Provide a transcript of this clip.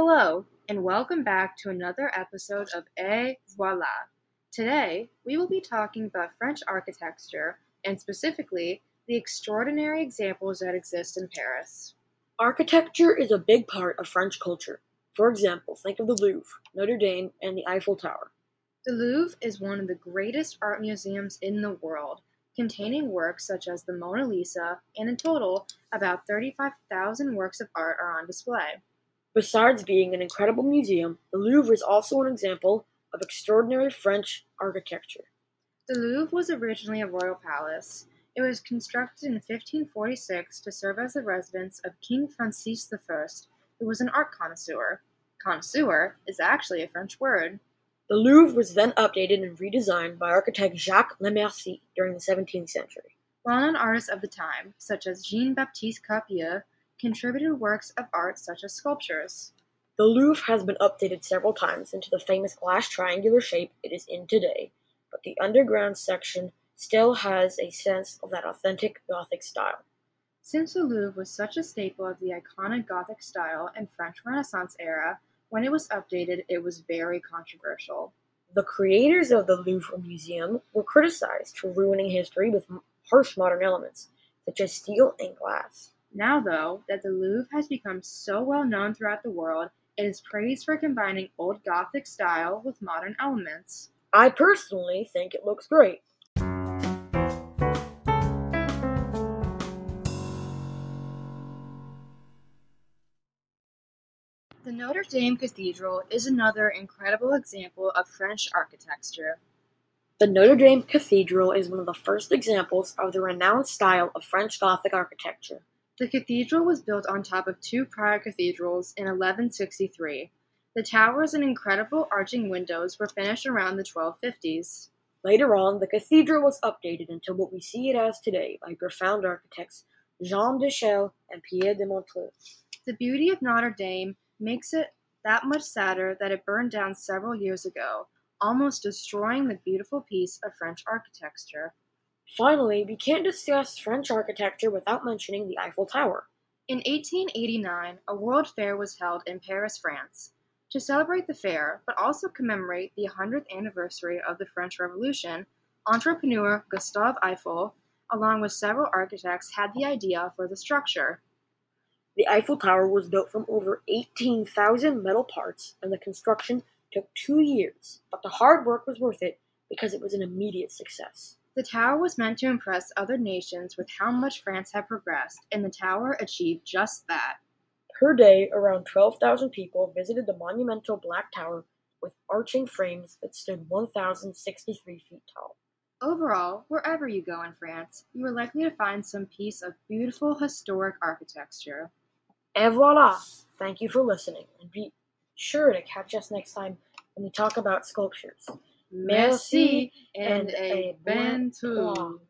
Hello, and welcome back to another episode of Et Voila. Today, we will be talking about French architecture and specifically the extraordinary examples that exist in Paris. Architecture is a big part of French culture. For example, think of the Louvre, Notre Dame, and the Eiffel Tower. The Louvre is one of the greatest art museums in the world, containing works such as the Mona Lisa, and in total, about 35,000 works of art are on display. Besides being an incredible museum, the Louvre is also an example of extraordinary French architecture. The Louvre was originally a royal palace. It was constructed in 1546 to serve as the residence of King Francis I, who was an art connoisseur. Connoisseur is actually a French word. The Louvre was then updated and redesigned by architect Jacques Lemercier during the 17th century. Well-known artists of the time, such as Jean-Baptiste Carpier, contributed works of art such as sculptures. The Louvre has been updated several times into the famous glass triangular shape it is in today, but the underground section still has a sense of that authentic Gothic style. Since the Louvre was such a staple of the iconic Gothic style and French Renaissance era, when it was updated, it was very controversial. The creators of the Louvre Museum were criticized for ruining history with harsh modern elements, such as steel and glass. Now, though, that the Louvre has become so well known throughout the world, it is praised for combining old Gothic style with modern elements. I personally think it looks great. The Notre Dame Cathedral is another incredible example of French architecture. The Notre Dame Cathedral is one of the first examples of the renowned style of French Gothic architecture. The cathedral was built on top of two prior cathedrals in 1163. The towers and incredible arching windows were finished around the 1250s. Later on, the cathedral was updated until what we see it as today by profound architects Jean de Chelles and Pierre de Montreuil. The beauty of Notre Dame makes it that much sadder that it burned down several years ago, almost destroying the beautiful piece of French architecture. Finally, we can't discuss French architecture without mentioning the Eiffel Tower. In 1889, a World Fair was held in Paris, France. To celebrate the fair, but also commemorate the 100th anniversary of the French Revolution, entrepreneur Gustave Eiffel, along with several architects, had the idea for the structure. The Eiffel Tower was built from over 18,000 metal parts, and the construction took two years, but the hard work was worth it because it was an immediate success. The tower was meant to impress other nations with how much France had progressed, and the tower achieved just that. Per day, around 12,000 people visited the monumental Black Tower with arching frames that stood 1,063 feet tall. Overall, wherever you go in France, you are likely to find some piece of beautiful historic architecture. Et voila! Thank you for listening, and be sure to catch us next time when we talk about sculptures. Merci and a bientôt.